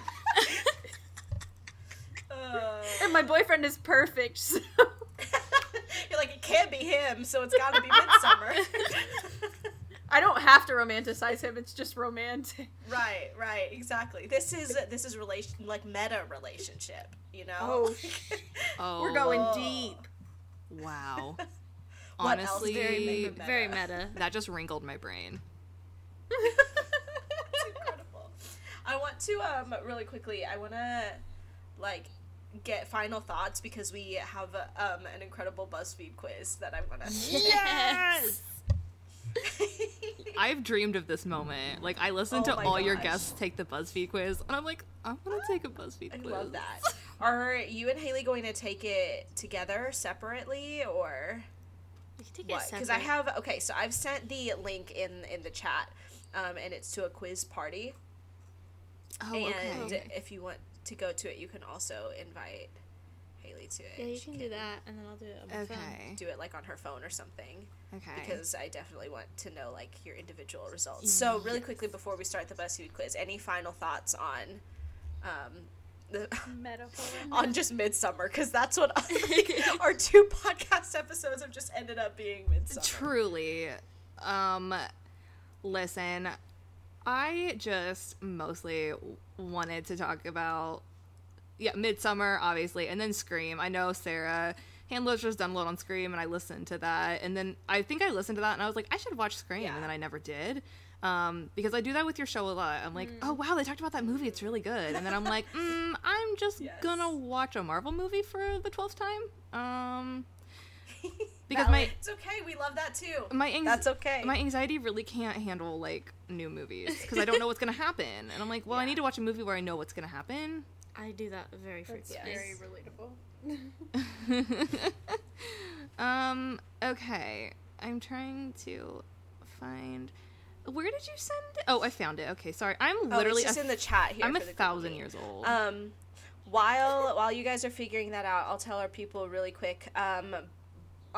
Uh, and my boyfriend is perfect, so you're like, it can't be him, so it's gotta be Midsommar. I don't have to romanticize him. It's just romantic. right, right, exactly. This is this is relation like meta relationship, you know. Oh, Oh, We're going deep. Wow. What else? Honestly, Very Very, meta. very meta. that just wrinkled my brain. It's incredible. I want to um really quickly. I want to like get final thoughts because we have um an incredible BuzzFeed quiz that I want to. Yes. I've dreamed of this moment. Like I listened Oh to my all your guests take the BuzzFeed quiz, and I'm like, I'm gonna take a BuzzFeed I quiz. I love that. Are you and Hayley going to take it together separately or We can take it what? Because I have okay, so I've sent the link in in the chat, um, and it's to a quiz party. Oh, and okay. if you want to go to it, you can also invite Hayley to it. Yeah, you She can do that, and then I'll do it on my phone. Okay. Do it like on her phone or something. Okay. because I definitely want to know like your individual results. So really quickly before we start the BuzzFeed quiz, any final thoughts on um the Metaphor. on just Midsommar because that's what like, our two podcast episodes have just ended up being Midsommar. Truly. Um listen, I just mostly wanted to talk about yeah, Midsommar obviously, and then Scream. I know Sarah Handloser's just done a lot on Scream and I listened to that and then I think I listened to that and I was like, I should watch Scream Yeah. and then I never did. Um, because I do that with your show a lot. I'm like, oh wow, they talked about that movie. It's really good. And then I'm like, mm, I'm just Yes. gonna watch a Marvel movie for the twelfth time. Um, because Valid. my it's okay. We love that too. my anx- That's okay. my anxiety really can't handle like new movies because I don't know what's gonna happen, and I'm like, well, I need to watch a movie where I know what's gonna happen. I do that very That's frequently. very relatable. um. Okay, I'm trying to find. Where did you send it? Oh, I found it. Okay, sorry. I'm oh, literally it's just a, in the chat here. I'm a for the Google thousand years old. Um, while while you guys are figuring that out, I'll tell our people really quick. Um,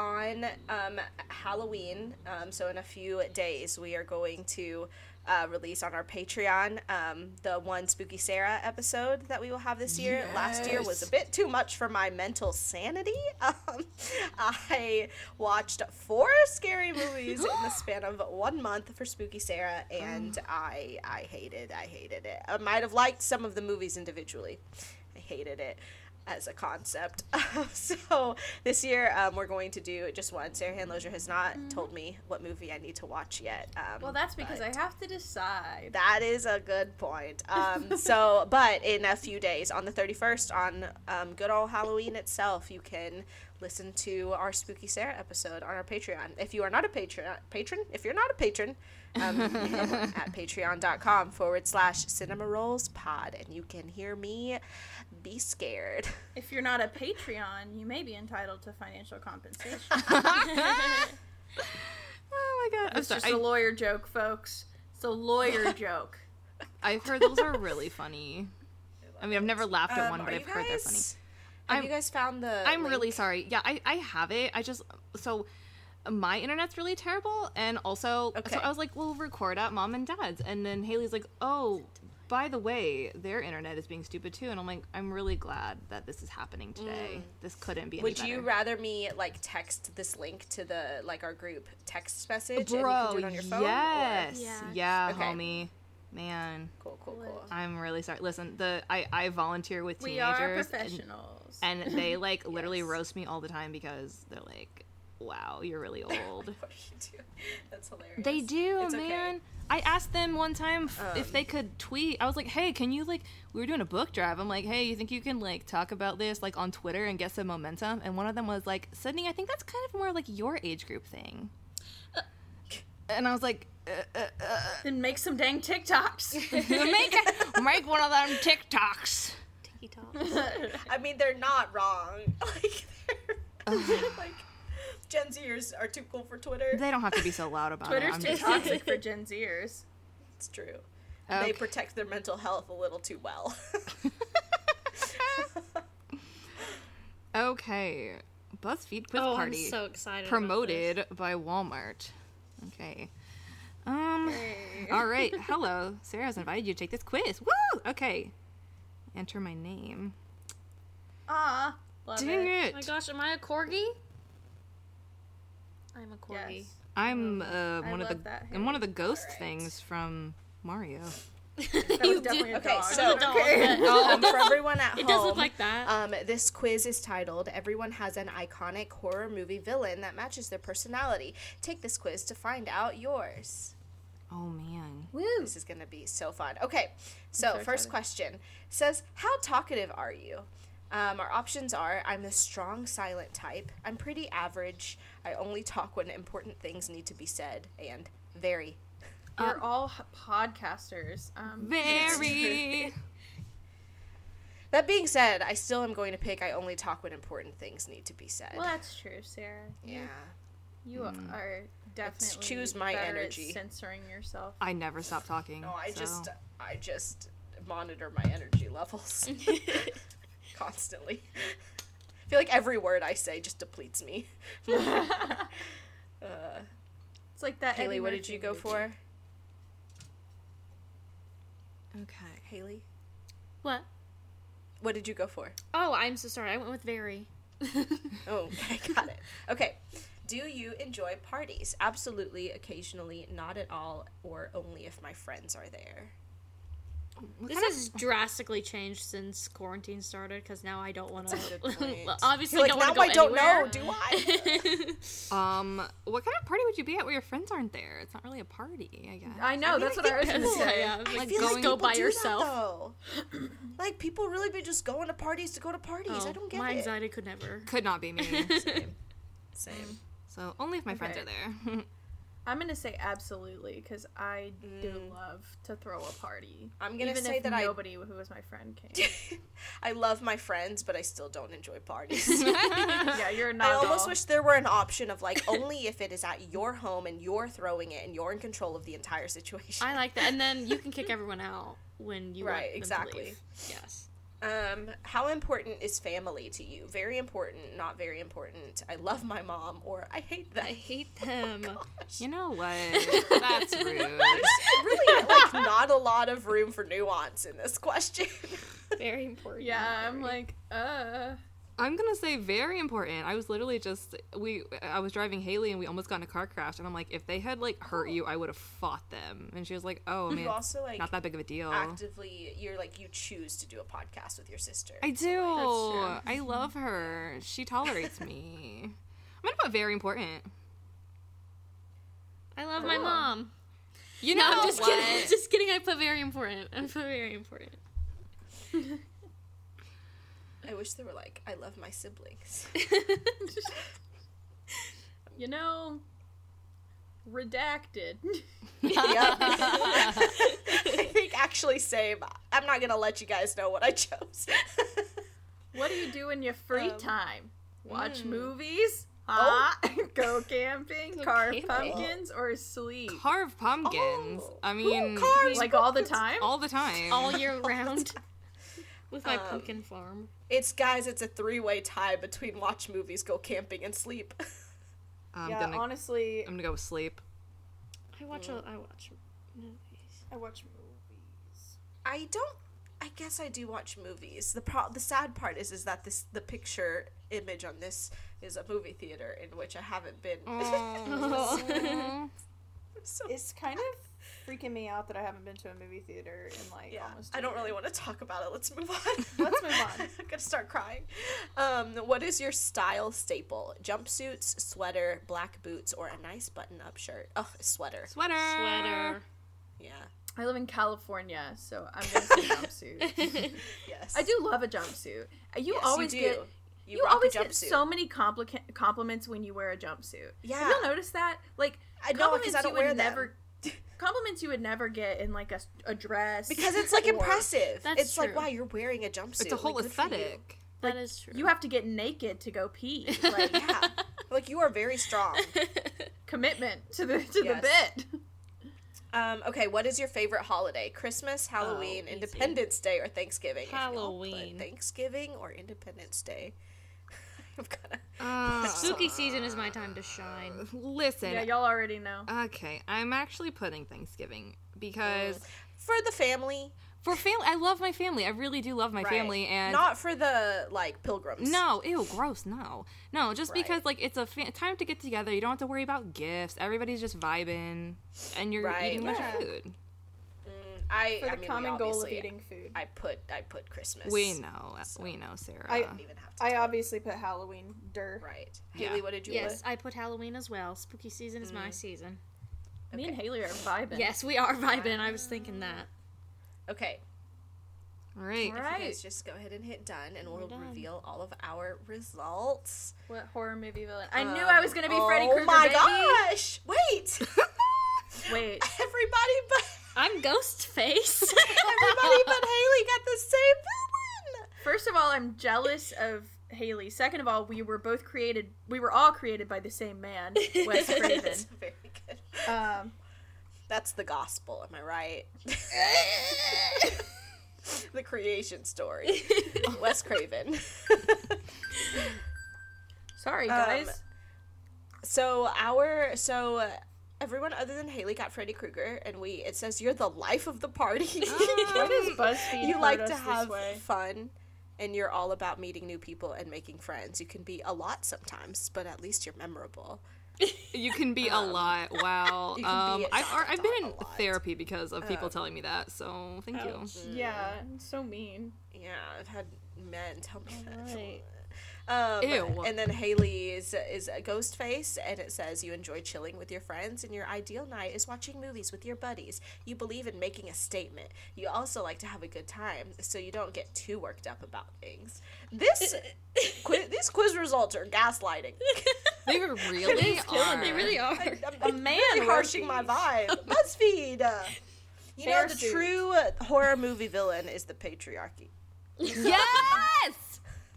on um, Halloween, um, so in a few days, we are going to uh, release on our Patreon um, the one Spooky Sarah episode that we will have this year. Last year was a bit too much for my mental sanity. Um, I watched four scary movies in the span of one month for Spooky Sarah, and I I hated I hated it. I might have liked some of the movies individually. I hated it as a concept. so this year um, we're going to do just one. Sarah Handloser has not told me what movie I need to watch yet. Um, Well, that's because I have to decide. that is a good point. Um, so, but in a few days, on the 31st, on um, good old Halloween itself, you can listen to our Spooky Sarah episode on our Patreon. If you are not a patron, patron, if you're not a patron, um, at patreon.com forward slash cinema rolls pod, and you can hear me be scared. If you're not a Patreon, you may be entitled to financial compensation. oh my god! It's sorry. just a lawyer joke, folks. It's a lawyer joke. I, I've heard those are really funny. I mean, I've never laughed at Um, one, but I've you heard they're funny. Have I'm- you guys found the? I'm really sorry. Yeah, I, I have it. I just so my internet's really terrible, and also Okay. so I was like, we'll record at mom and dad's, and then Hayley's like, oh, by the way, their internet is being stupid too, and I'm like, I'm really glad that this is happening today. This couldn't be. Any Mm. Would you rather me like text this link to the like our group text message and you bro? can do it on your phone? or- yes, Yeah. yeah, Okay. homie, man. Cool, cool, cool. I'm really sorry. Listen, the I I volunteer with We teenagers. are and- professionals. and they like literally roast me all the time because they're like, "Wow, you're really old." What do you do? That's hilarious. they do, It's okay. man. I asked them one time f- if Um, they could tweet. I was like, "Hey, can you like?" We were doing a book drive. I'm like, "Hey, you think you can like talk about this like on Twitter and get some momentum?" And one of them was like, "Sydney, I think that's kind of more like your age group thing." And I was like, uh, uh, uh, then make some dang TikToks. "Make make one of them TikToks." Tiki talk. I mean, they're not wrong. Like, they're, like Gen Zers are too cool for Twitter. They don't have to be so loud about Twitter's it. I'm too just toxic for Gen Zers. It's true. They protect their mental health a little too well. Okay. BuzzFeed Quiz oh, Party. I'm so excited. about promoted by Walmart. Okay. Um. All right. Hello. Sarah's invited you to take this quiz. Woo! Okay. Enter my name. Ah, love Dang it. it. Oh my gosh, am I a corgi? I'm a corgi. Yes. I'm uh, one of the love that, I'm one of the ghost Alright. things from Mario. That was definitely a Okay, dog. so- It's dog, Okay. um, for everyone at It home, does look like that. Um, this quiz is titled "Everyone Has an Iconic Horror Movie Villain That Matches Their Personality." Take this quiz to find out yours. Oh man. Woo. This is gonna be so fun. Okay, so, so first excited. question says, "How talkative are you?" Um, our options are: I'm the strong, silent type. I'm pretty average. I only talk when important things need to be said, and very. You're all podcasters. Um, Very. That being said, I still am going to pick. I only talk when important things need to be said. well, that's true, Sarah. yeah. You are definitely choose my better at energy. censoring yourself. I never stop talking. No, I so- just I just monitor my energy levels constantly. I feel like every word I say just depletes me. uh, It's like that. Hayley, what did you go movie. for? Okay. Hayley, what? what did you go for? Oh, I'm so sorry. I went with very. Oh, okay, got it. Okay. Do you enjoy parties? Absolutely, occasionally, not at all, or only if my friends are there. What This kind of- has drastically changed since quarantine started because now I don't want to. obviously, You're like, don't now want I go don't anywhere. know, do I? Um, what kind of party would you be at where your friends aren't there? It's not really a party, I guess. I know. mean, that's I what I was gonna say. yeah, I like feel going like go by do yourself. That, like people really be just going to parties to go to parties. I Oh, don't get my it. My anxiety could never. Could not be me. Same. Same. so only if my friends are there. I'm gonna say absolutely because I do Mm. love to throw a party. I'm gonna Even say if that I nobody who was my friend came. I love my friends, but I still don't enjoy parties. yeah, you're not. I almost wish there were an option of like only if it is at your home and you're throwing it and you're in control of the entire situation. I like that, and then you can kick everyone out when you Right, want them to exactly. leave. Yes. Um, how important is family to you? Very important, not very important. I love my mom, or I hate them. I hate them. you know what? That's rude. really, like, not a lot of room for nuance in this question. Very important. Yeah, I'm like, uh. I'm gonna say very important. I was literally just we I was driving Hayley and we almost got in a car crash and I'm like if they had like hurt you I would have fought them and she was like oh man you also like not that big of a deal. actively, you're like you choose to do a podcast with your sister. I do. true. I love her. She tolerates me. I'm gonna put very important. I love my mom. You No, know I'm just what? kidding. Just kidding. I put very important. I put very important. I wish they were like, I love my siblings. You know, redacted. I think actually same. I'm not gonna let you guys know what I chose. what do you do in your free Um, time? Watch mm. movies? Huh? Go camping, Go carve camping. pumpkins, or sleep? Carve pumpkins. Oh. I mean, carves Like all the time? all the time. All year round. With my Um, pumpkin farm. It's guys. It's a three-way tie between watch movies, go camping, and sleep. I'm yeah, gonna honestly, I'm gonna go with sleep. I watch. A, I watch movies. I watch movies. I don't. I guess I do watch movies. The pro- the sad part is is that this the picture image on this is a movie theater in which I haven't been. Aw. so It's kind of freaking me out that I haven't been to a movie theater in like yeah, almost. I I don't really want to talk about it. Let's move on. Let's move on. I'm gonna start crying. Um, what is your style staple? Jumpsuits, sweater, black boots, or a nice button-up shirt? Oh, a sweater. Sweater. Sweater. Yeah. I live in California, so I'm gonna say jumpsuit. Yes. I do love a jumpsuit. Uh, You Yes, always you get do. You, you always get so many complica- compliments when you wear a jumpsuit. Yeah. Have you notice that? Like I know compliments because I don't you would wear them. never compliments you would never get in like a, a dress Because it's like or impressive. That's it's like true. wow, you're wearing a jumpsuit. It's a whole like, good for you. aesthetic. That is true. You have to get naked to go pee. Like Yeah. Like you are very strong. Commitment to the to Yes. the bit. um, okay, what is your favorite holiday? Christmas, Halloween, easy. Independence Day, or Thanksgiving? If y'all put Halloween. Thanksgiving or Independence Day. I've got to. Uh, Spooky season is my time to shine. listen. Yeah, y'all already know. okay, I'm actually putting Thanksgiving because For the family, for family, I love my family. I really do love my right. family, and not for the like pilgrims. No, ew, gross. No, no, just Right. because like it's a fa- time to get together. You don't have to worry about gifts. Everybody's just vibing, and you're Right. eating a Yeah. of food. I. For the I mean, common goal of eating food. I put I put Christmas. We know, uh, we know, Sarah. I- don't even have to. I obviously put Halloween. Dur. right. Yeah. Hayley, what did you Yes, put? I put Halloween as well. Spooky season is my mm. season. Me and Hayley are vibing. Yes, we are vibing. I was thinking that. Okay. All right. All You right. guys just go ahead and hit done, and we'll done. reveal all of our results. What horror movie villain? I knew um, I was gonna be Freddy oh Krueger. my baby. gosh! Wait, Wait. everybody but I'm Ghostface. everybody but Hayley got the same villain. First of all, I'm jealous of Hayley. Second of all, we were both created. We were all created by the same man, Wes Craven. That's very good. Um, That's the gospel, am I right? the creation story. Wes Craven. sorry guys. Um, so our so uh, everyone other than Hayley got Freddy Krueger, and we it says you're the life of the party. Why does BuzzFeed you like to have fun, and you're all about meeting new people and making friends. You can be a lot sometimes, but at least you're memorable. You can be a lot. Wow. Um, you can Um, be I've dot, I've been in therapy because of people Um, telling me that. So thank you. Yeah, so mean. Yeah, I've had men tell me that. Alright. Um, Ew. And then Hayley is is a ghost face, and it says you enjoy chilling with your friends, and your ideal night is watching movies with your buddies. You believe in making a statement. You also like to have a good time, so you don't get too worked up about things. This qui- these quiz results are gaslighting. They were really are. they really are. I'm A man really harshing my vibe. BuzzFeed. Uh, you know, the suit. true uh, horror movie villain is the patriarchy. Yes.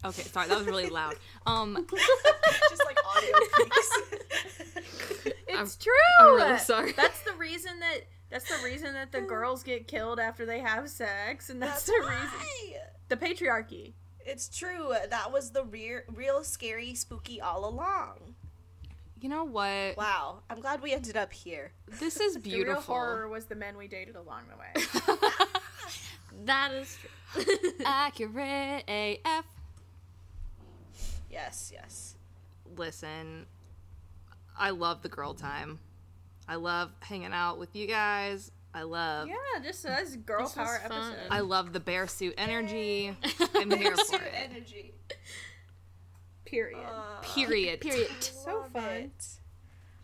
Okay, sorry, that was really loud. Um, Just like audio freaks. It's true. I'm really sorry. That's the reason that. That's the reason that the girls get killed after they have sex, and that's, That's the reason. why. The patriarchy. It's true. That was the real, real scary, spooky all along. you know what? Wow. I'm glad we ended up here. This is beautiful. The real horror was the men we dated along the way. that is true. Accurate AF. Yes, yes. Listen, I love the girl time. I love hanging out with you guys. I love yeah, just as girl This power episode. I love the bear suit energy. I'm here for it. energy. Period. Period. Period. so fun.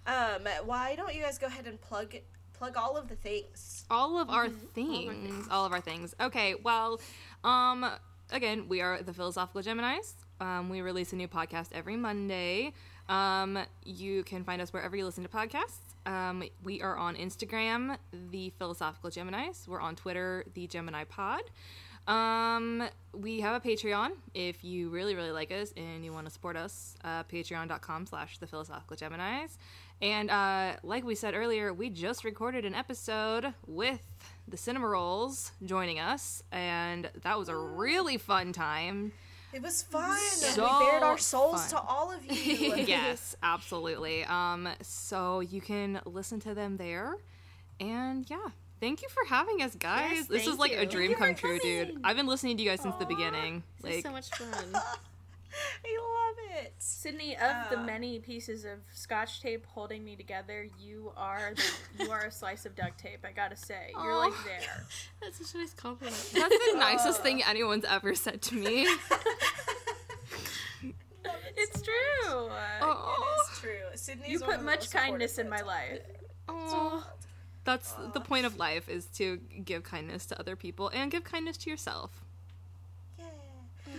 Um, why don't you guys go ahead and plug plug all of the things? all of our things all of our things okay well um again we are the philosophical geminis um, we release a new podcast every monday. Um, you can find us wherever you listen to podcasts. Um, we are on instagram the philosophical geminis. We're on twitter the gemini pod. Um, we have a patreon. If you really really like us and you want to support us uh, patreon.com slash the philosophical geminis. And uh, like we said earlier we just recorded an episode with the cinema rolls joining us. And that was a really fun time It was fun. So we bared our souls fun. to all of you. yes absolutely um, so you can listen to them there and yeah Thank you for having us, guys. Yes, this was thank like a dream come true, dude. I've been listening to you guys since the beginning. This is Like, so much fun. I love it. Sydney, of the Uh. many pieces of scotch tape holding me together, you are the, you are a slice of duct tape. I gotta say, you're like there. That's such a nice compliment. that's the nicest thing anyone's ever said to me. It's true. Oh, It's true. Sydney's you put much kindness in my life. oh. That's the point of life is to give kindness to other people and give kindness to yourself.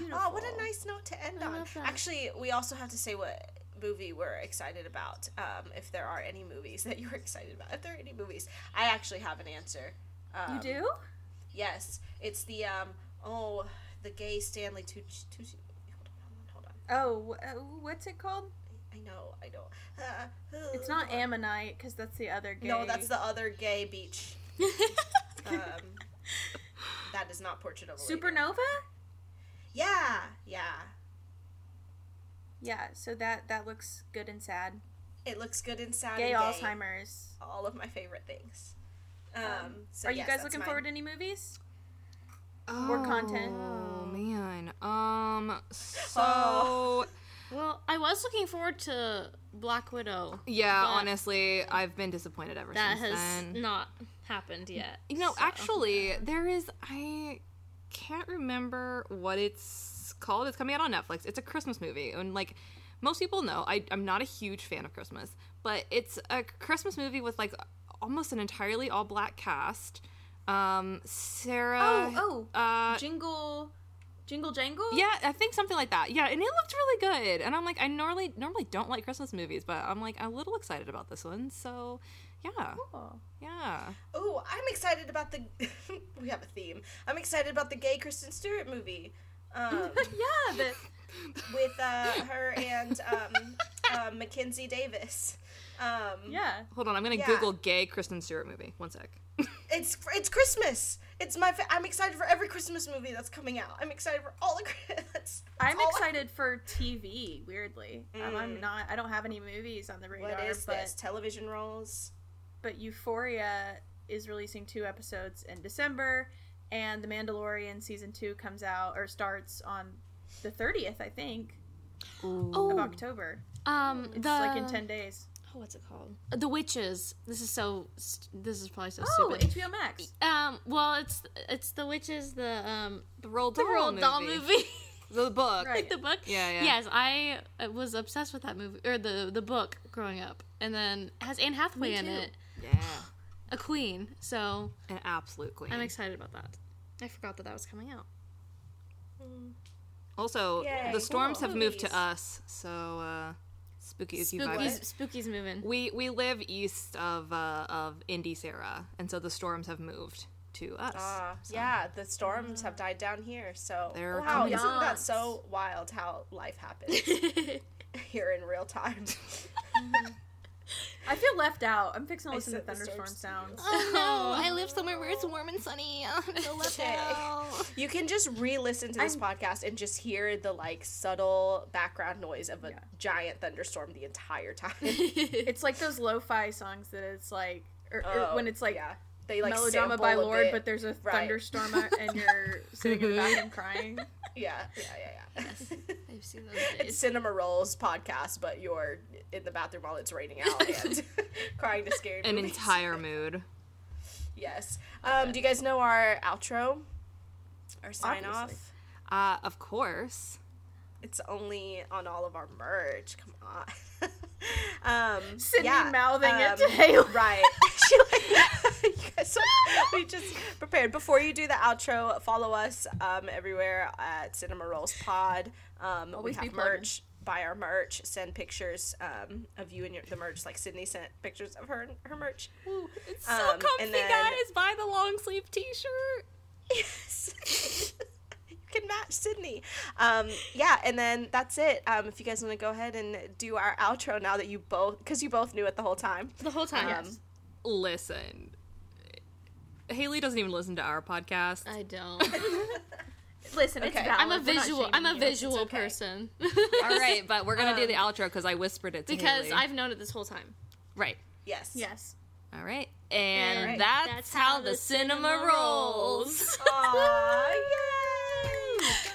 Yeah. Oh, what a nice note to end I on. Actually, we also have to say what movie we're excited about. Um, if there are any movies that you're excited about, if there are any movies, I actually have an answer. Um, You do? Yes, it's the um. Oh, the gay Stanley Tucci. Tucci hold on, hold on, hold on. Oh, wh- uh, what's it called? I know, I know. It's not Ammonite because that's the other gay. No, that's the other gay beach. um, that is not Portrait of a Lady. Supernova. Yeah, yeah. Yeah, so that that looks good and sad. It looks good and sad. Gay and Alzheimer's. All of my favorite things. Um, Um, so Are you guys looking mine. forward to any movies? Oh, More content. Oh man. Um. So Oh. Well, I was looking forward to Black Widow. yeah, honestly, I've been disappointed ever That since That has then. not happened yet. You know, so. actually, there is. I can't remember what it's called. It's coming out on Netflix. It's a Christmas movie, and like most people know, I, I'm not a huge fan of Christmas, but it's a Christmas movie with like almost an entirely all black cast. Um, Sarah. Oh, oh, Uh, Jingle, Jingle Jangle. yeah, I think something like that. Yeah, and it looked really good. And I'm like, I normally normally don't like Christmas movies, but I'm like a little excited about this one. So, yeah, Cool. yeah. Oh, I'm excited about the. we have a theme. I'm excited about the gay Kristen Stewart movie. Um, yeah, the, with uh, her and um, uh, Mackenzie Davis. Um, yeah. Hold on, I'm gonna Yeah. Google gay Kristen Stewart movie. One sec. It's it's Christmas. It's my. Fa- I'm excited for every Christmas movie that's coming out. I'm excited for all the. Chri- That's, I'm all I- excited for TV. Weirdly, um, I'm Mm. not. I don't have any movies on the radar. What is but, this? Television roles. But Euphoria is releasing two episodes in December, and The Mandalorian season two comes out or starts on the 30th, I think, Ooh. of Oh, October. um, It's the like in 10 days. oh, what's it called? The Witches. This is so. This is probably so stupid. Oh, stupid. HBO Max. Um, well, it's it's the Witches. The um, the Roald the Dahl Roald Dahl movie. the book. Right. the book. Yeah, yeah. Yes, I uh, was obsessed with that movie or the the book growing up, and then it has Anne Hathaway Me in too. it, Yeah, a queen. So an absolute queen. I'm excited about that. I forgot that that was coming out. also, Yay, the storms cool. have moved to us, so uh, spooky as you vibe. Spooky's Spooky's moving. We we live east of uh, of Indy Sarah, and so the storms have moved to us. Ah, So- yeah. The storms have died down here. So They're wow, coming. isn't that so wild how life happens here in real time? I feel left out. I'm fixing to I listen to the thunderstorm sounds. Oh no, I live somewhere where it's warm and sunny. I'm so left Okay. out. You can just re-listen to this I'm- podcast and just hear the like subtle background noise of a Yeah. giant thunderstorm the entire time. It's like those lo-fi songs that it's like, or, or Oh, when it's like oh, yeah. they like melodrama by Lorde, bit. but there's a Right. thunderstorm out and you're sitting in the bathroom crying. Yeah, yeah, yeah, yeah. I've seen those It's. Cinema Rolls podcast, but you're in the bathroom while it's raining out and crying to scary An movies. entire mood. Yes. Um, do you guys know our outro? Our sign Obviously. off? Uh, of course. It's only on all of our merch. Come on. um, Sydney yeah, mouthing it um, to Hayley. Right. She like- you guys, we just prepared. Before you do the outro, follow us um, everywhere at Cinema Rolls Pod. Um, we Always be have plugging. merch. Buy our merch. Send pictures um, of you and your the merch. Like Sydney sent pictures of her and her merch. It's so so Um, comfy, then- guys. Buy the long sleeve T-shirt. Yes. You can match Sydney. Um, yeah, and then that's it. Um, if you guys want to go ahead and do our outro now that you both, because you both knew it the whole time. the whole time. Um, Listen, Hayley doesn't even listen to our podcast. I don't. Listen, it's Okay. valid. I'm a visual. I'm a you. visual okay. person. All right, but we're gonna do the outro because I whispered it to because Hayley. I've known it this whole time. right. Yes. Yes. All right, and Alright. that's, That's how, how the the cinema cinema rolls. Aw, yay. Okay.